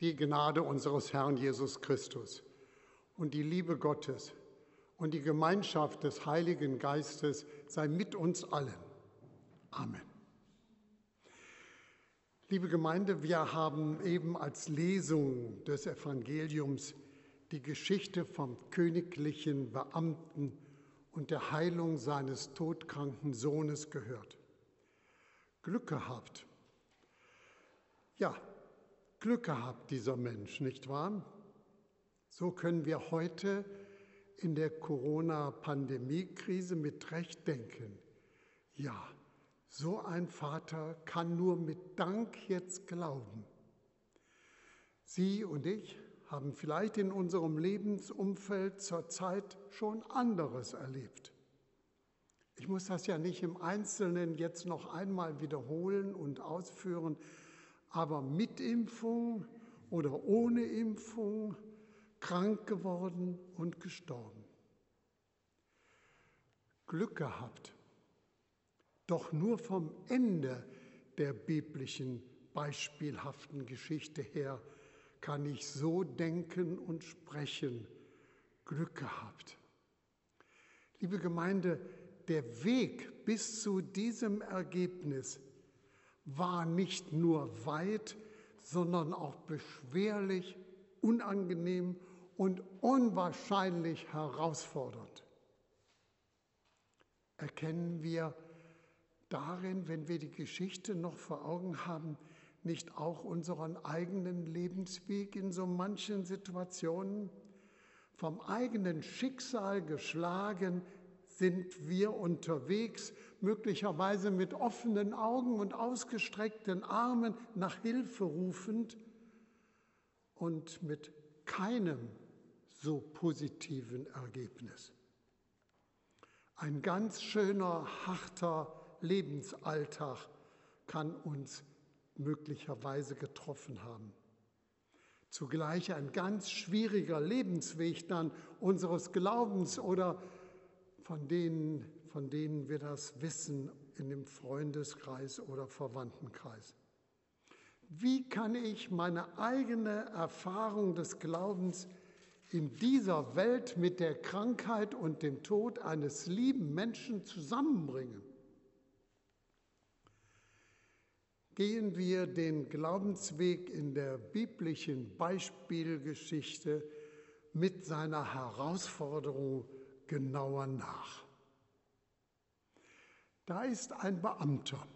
die Gnade unseres Herrn Jesus Christus und die Liebe Gottes und die Gemeinschaft des Heiligen Geistes sei mit uns allen. Amen. Liebe Gemeinde, wir haben eben als Lesung des Evangeliums die Geschichte vom königlichen Beamten und der Heilung seines todkranken Sohnes gehört. Glück gehabt. Ja, Glück gehabt, dieser Mensch, nicht wahr? So können wir heute in der Corona-Pandemie-Krise mit Recht denken. Ja, so ein Vater kann nur mit Dank jetzt glauben. Sie und ich haben vielleicht in unserem Lebensumfeld zurzeit schon anderes erlebt. Ich muss das ja nicht im Einzelnen jetzt noch einmal wiederholen und ausführen, aber mit Impfung oder ohne Impfung krank geworden und gestorben. Glück gehabt, doch nur vom Ende der biblischen beispielhaften Geschichte her kann ich so denken und sprechen. Glück gehabt. Liebe Gemeinde, der Weg bis zu diesem Ergebnis war nicht nur weit, sondern auch beschwerlich, unangenehm und unwahrscheinlich herausfordernd. Erkennen wir darin, wenn wir die Geschichte noch vor Augen haben, nicht auch unseren eigenen Lebensweg in so manchen Situationen? Vom eigenen Schicksal geschlagen sind wir unterwegs, möglicherweise mit offenen Augen und ausgestreckten Armen nach Hilfe rufend und mit keinem so positiven Ergebnis. Ein ganz schöner, harter Lebensalltag kann uns möglicherweise getroffen haben. Zugleich ein ganz schwieriger Lebensweg dann unseres Glaubens oder von denen, von denen wir das wissen in dem Freundeskreis oder Verwandtenkreis. Wie kann ich meine eigene Erfahrung des Glaubens in dieser Welt mit der Krankheit und dem Tod eines lieben Menschen zusammenbringen? gehen wir den Glaubensweg in der biblischen Beispielgeschichte mit seiner Herausforderung genauer nach. Da ist ein Beamter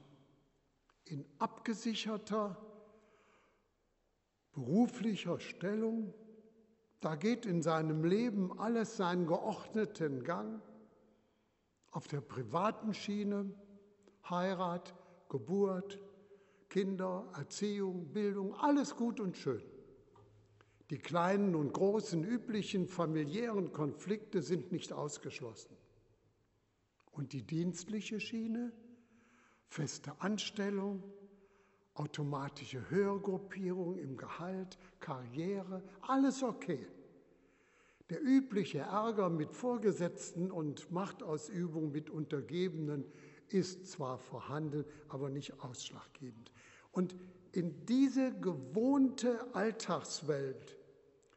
in abgesicherter beruflicher Stellung, da geht in seinem Leben alles seinen geordneten Gang, auf der privaten Schiene, Heirat, Geburt, Kinder, Erziehung, Bildung, alles gut und schön. Die kleinen und großen üblichen familiären Konflikte sind nicht ausgeschlossen. Und die dienstliche Schiene, feste Anstellung, automatische Höhergruppierung im Gehalt, Karriere, alles okay. Der übliche Ärger mit Vorgesetzten und Machtausübung mit Untergebenen ist zwar vorhanden, aber nicht ausschlaggebend. Und in diese gewohnte Alltagswelt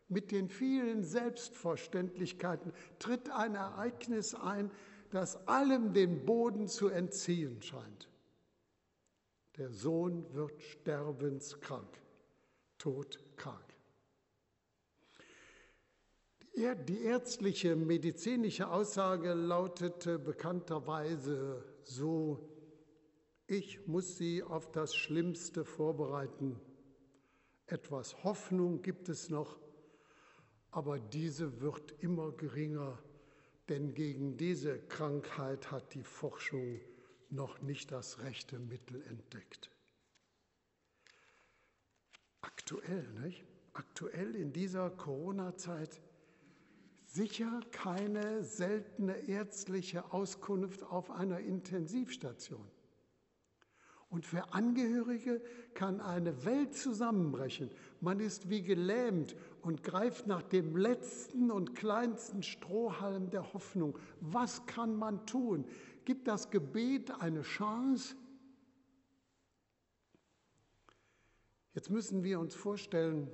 mit den vielen Selbstverständlichkeiten tritt ein Ereignis ein, das allem den Boden zu entziehen scheint. Der Sohn wird sterbenskrank, todkrank. Die ärztliche, medizinische Aussage lautete bekannterweise so, ich muss Sie auf das Schlimmste vorbereiten. Etwas Hoffnung gibt es noch, aber diese wird immer geringer, denn gegen diese Krankheit hat die Forschung noch nicht das rechte Mittel entdeckt. Aktuell, nicht? Aktuell in dieser Corona-Zeit sicher keine seltene ärztliche Auskunft auf einer Intensivstation. Und für Angehörige kann eine Welt zusammenbrechen. Man ist wie gelähmt und greift nach dem letzten und kleinsten Strohhalm der Hoffnung. Was kann man tun? Gibt das Gebet eine Chance? Jetzt müssen wir uns vorstellen,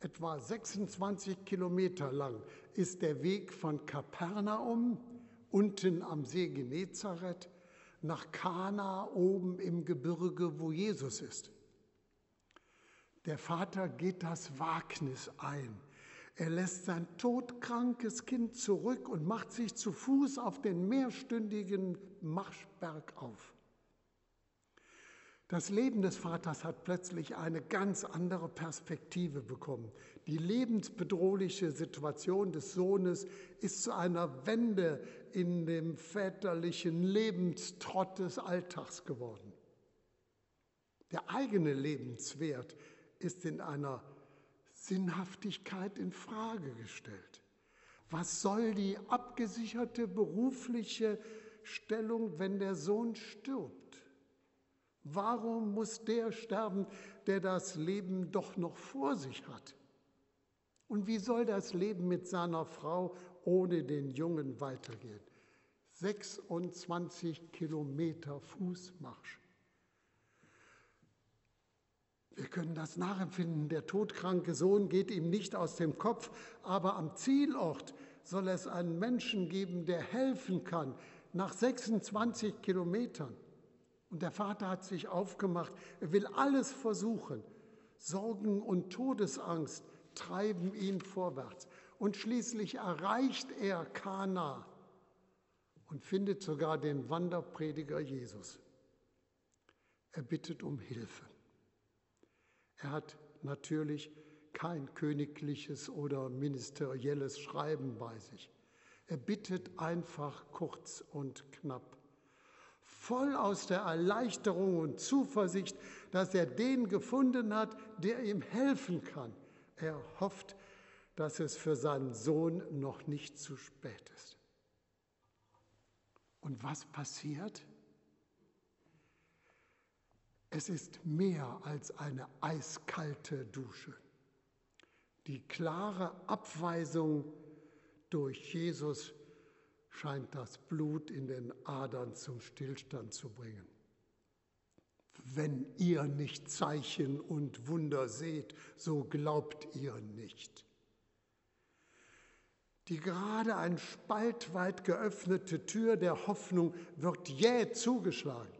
etwa 26 Kilometer lang, ist der Weg von Kapernaum, unten am See Genezareth, nach Kana oben im Gebirge, wo Jesus ist. Der Vater geht das Wagnis ein. Er lässt sein todkrankes Kind zurück und macht sich zu Fuß auf den mehrstündigen Marschberg auf. Das Leben des Vaters hat plötzlich eine ganz andere Perspektive bekommen. Die lebensbedrohliche Situation des Sohnes ist zu einer Wende in dem väterlichen Lebenstrott des Alltags geworden. Der eigene Lebenswert ist in einer Sinnhaftigkeit in Frage gestellt. Was soll die abgesicherte berufliche Stellung, wenn der Sohn stirbt? Warum muss der sterben, der das Leben doch noch vor sich hat? Und wie soll das Leben mit seiner Frau ohne den Jungen weitergehen? 26 Kilometer Fußmarsch. Wir können das nachempfinden. Der todkranke Sohn geht ihm nicht aus dem Kopf, aber am Zielort soll es einen Menschen geben, der helfen kann, nach 26 Kilometern. Und der Vater hat sich aufgemacht, er will alles versuchen. Sorgen und Todesangst treiben ihn vorwärts. Und schließlich erreicht er Kana und findet sogar den Wanderprediger Jesus. Er bittet um Hilfe. Er hat natürlich kein königliches oder ministerielles Schreiben bei sich. Er bittet einfach kurz und knapp, voll aus der Erleichterung und Zuversicht, dass er den gefunden hat, der ihm helfen kann. Er hofft, dass es für seinen Sohn noch nicht zu spät ist. Und was passiert? Es ist mehr als eine eiskalte Dusche. Die klare Abweisung durch Jesus scheint das Blut in den Adern zum Stillstand zu bringen. Wenn ihr nicht Zeichen und Wunder seht, so glaubt ihr nicht. Die gerade ein Spalt weit geöffnete Tür der Hoffnung wird jäh zugeschlagen.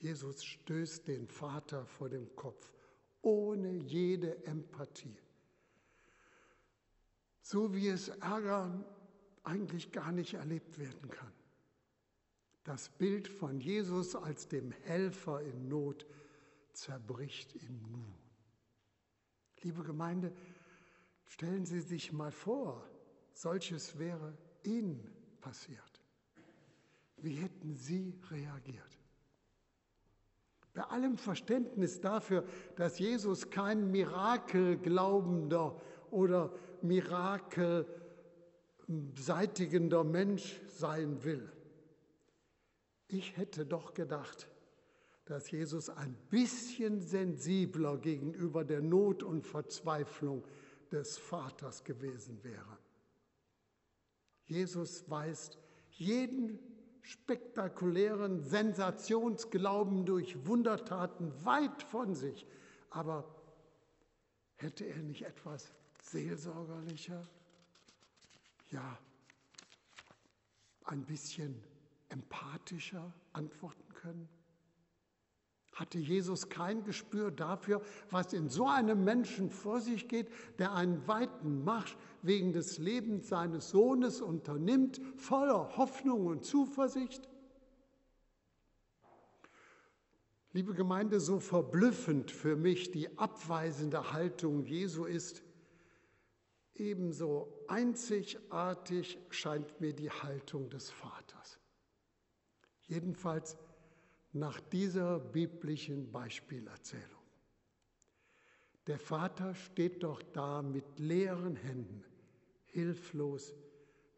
Jesus stößt den Vater vor dem Kopf, ohne jede Empathie. So wie es Ärger eigentlich gar nicht erlebt werden kann. Das Bild von Jesus als dem Helfer in Not zerbricht im Nu. Liebe Gemeinde, stellen Sie sich mal vor, solches wäre Ihnen passiert. Wie hätten Sie reagiert? Bei allem Verständnis dafür, dass Jesus kein Mirakelglaubender oder Mirakelseitigender Mensch sein will. Ich hätte doch gedacht, dass Jesus ein bisschen sensibler gegenüber der Not und Verzweiflung des Vaters gewesen wäre. Jesus weist jeden spektakulären Sensationsglauben durch Wundertaten weit von sich. Aber hätte er nicht etwas seelsorgerlicher, ja, ein bisschen empathischer antworten können? Hatte Jesus kein Gespür dafür, was in so einem Menschen vor sich geht, der einen weiten Marsch wegen des Lebens seines Sohnes unternimmt, voller Hoffnung und Zuversicht? Liebe Gemeinde, so verblüffend für mich die abweisende Haltung Jesu ist, ebenso einzigartig scheint mir die Haltung des Vaters. Jedenfalls nach dieser biblischen Beispielerzählung. Der Vater steht doch da mit leeren Händen, hilflos,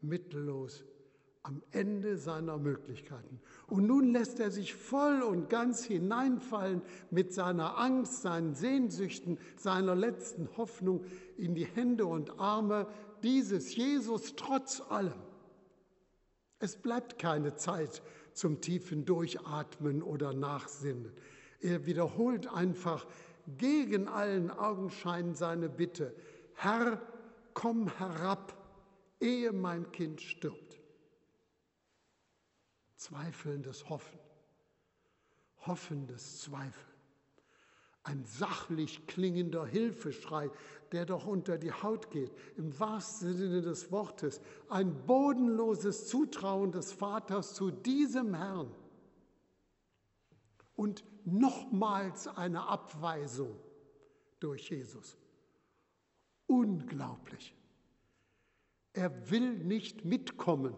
mittellos, am Ende seiner Möglichkeiten. Und nun lässt er sich voll und ganz hineinfallen mit seiner Angst, seinen Sehnsüchten, seiner letzten Hoffnung in die Hände und Arme dieses Jesus trotz allem. Es bleibt keine Zeit zum tiefen Durchatmen oder Nachsinnen. Er wiederholt einfach gegen allen Augenschein seine Bitte, Herr, komm herab, ehe mein Kind stirbt. Zweifelndes Hoffen, hoffendes Zweifeln. Ein sachlich klingender Hilfeschrei, der doch unter die Haut geht, im wahrsten Sinne des Wortes. Ein bodenloses Zutrauen des Vaters zu diesem Herrn. Und nochmals eine Abweisung durch Jesus. Unglaublich. Er will nicht mitkommen.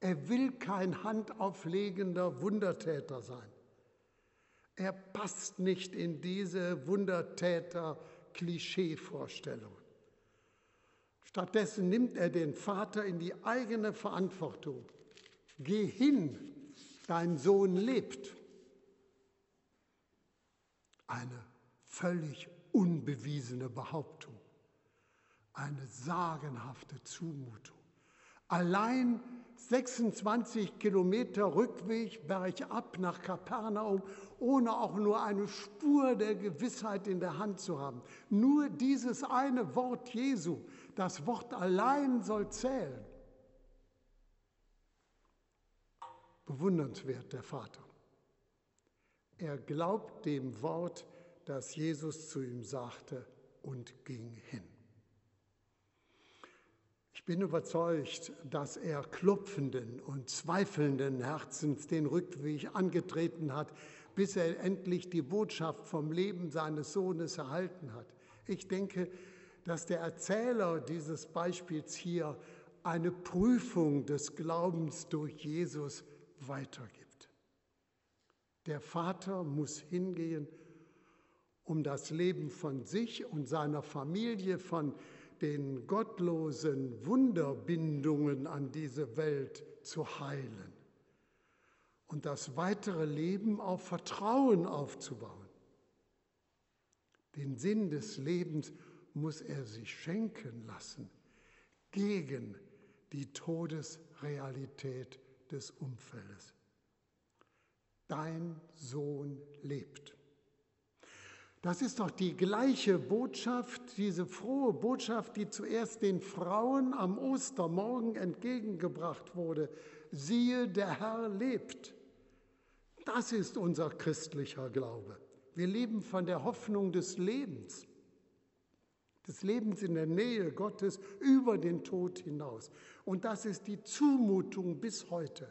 Er will kein handauflegender Wundertäter sein. Er passt nicht in diese Wundertäter-Klischee-Vorstellungen. Stattdessen nimmt er den Vater in die eigene Verantwortung. Geh hin, dein Sohn lebt. Eine völlig unbewiesene Behauptung, eine sagenhafte Zumutung. Allein 26 Kilometer Rückweg bergab nach Kapernaum, ohne auch nur eine Spur der Gewissheit in der Hand zu haben. Nur dieses eine Wort Jesu, das Wort allein soll zählen. Bewundernswert der Vater. Er glaubt dem Wort, das Jesus zu ihm sagte und ging hin. Ich bin überzeugt, dass er klopfenden und zweifelnden Herzens den Rückweg angetreten hat, bis er endlich die Botschaft vom Leben seines Sohnes erhalten hat. Ich denke, dass der Erzähler dieses Beispiels hier eine Prüfung des Glaubens durch Jesus weitergibt. Der Vater muss hingehen, um das Leben von sich und seiner Familie, von den gottlosen Wunderbindungen an diese Welt zu heilen und das weitere Leben auf Vertrauen aufzubauen. Den Sinn des Lebens muss er sich schenken lassen gegen die Todesrealität des Umfeldes. Dein Sohn lebt. Das ist doch die gleiche Botschaft, diese frohe Botschaft, die zuerst den Frauen am Ostermorgen entgegengebracht wurde. Siehe, der Herr lebt. Das ist unser christlicher Glaube. Wir leben von der Hoffnung des Lebens, des Lebens in der Nähe Gottes über den Tod hinaus. Und das ist die Zumutung bis heute,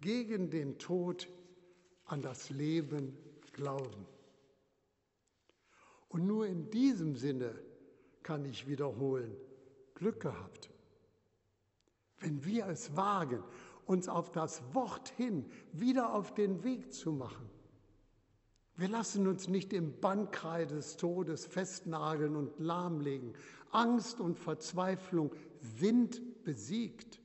gegen den Tod an das Leben glauben. Und nur in diesem Sinne kann ich wiederholen, Glück gehabt. Wenn wir es wagen, uns auf das Wort hin wieder auf den Weg zu machen. Wir lassen uns nicht im Bannkreis des Todes festnageln und lahmlegen. Angst und Verzweiflung sind besiegt.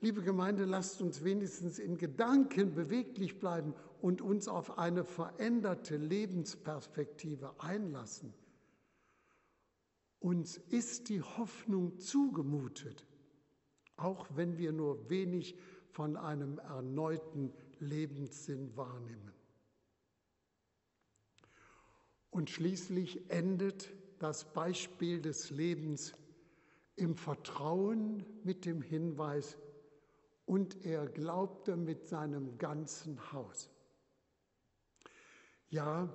Liebe Gemeinde, lasst uns wenigstens in Gedanken beweglich bleiben und uns auf eine veränderte Lebensperspektive einlassen. Uns ist die Hoffnung zugemutet, auch wenn wir nur wenig von einem erneuten Lebenssinn wahrnehmen. Und schließlich endet das Beispiel des Lebens im Vertrauen mit dem Hinweis, und er glaubte mit seinem ganzen Haus. Ja,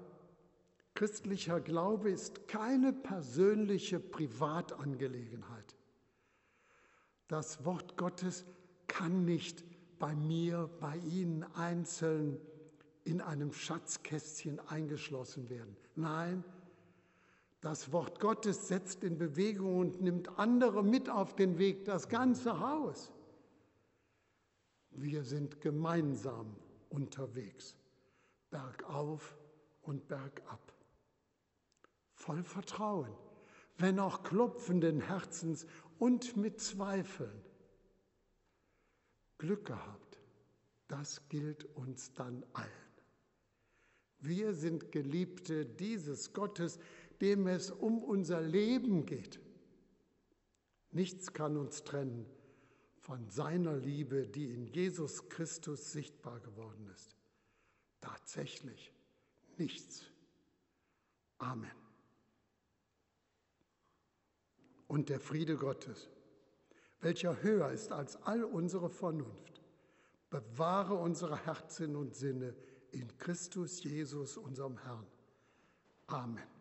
christlicher Glaube ist keine persönliche Privatangelegenheit. Das Wort Gottes kann nicht bei mir, bei Ihnen einzeln in einem Schatzkästchen eingeschlossen werden. Nein, das Wort Gottes setzt in Bewegung und nimmt andere mit auf den Weg, das ganze Haus. Wir sind gemeinsam unterwegs, bergauf und bergab. Voll Vertrauen, wenn auch klopfenden Herzens und mit Zweifeln. Glück gehabt, das gilt uns dann allen. Wir sind Geliebte dieses Gottes, dem es um unser Leben geht. Nichts kann uns trennen von seiner Liebe, die in Jesus Christus sichtbar geworden ist. Tatsächlich nichts. Amen. Und der Friede Gottes, welcher höher ist als all unsere Vernunft, bewahre unsere Herzen und Sinne in Christus Jesus, unserem Herrn. Amen.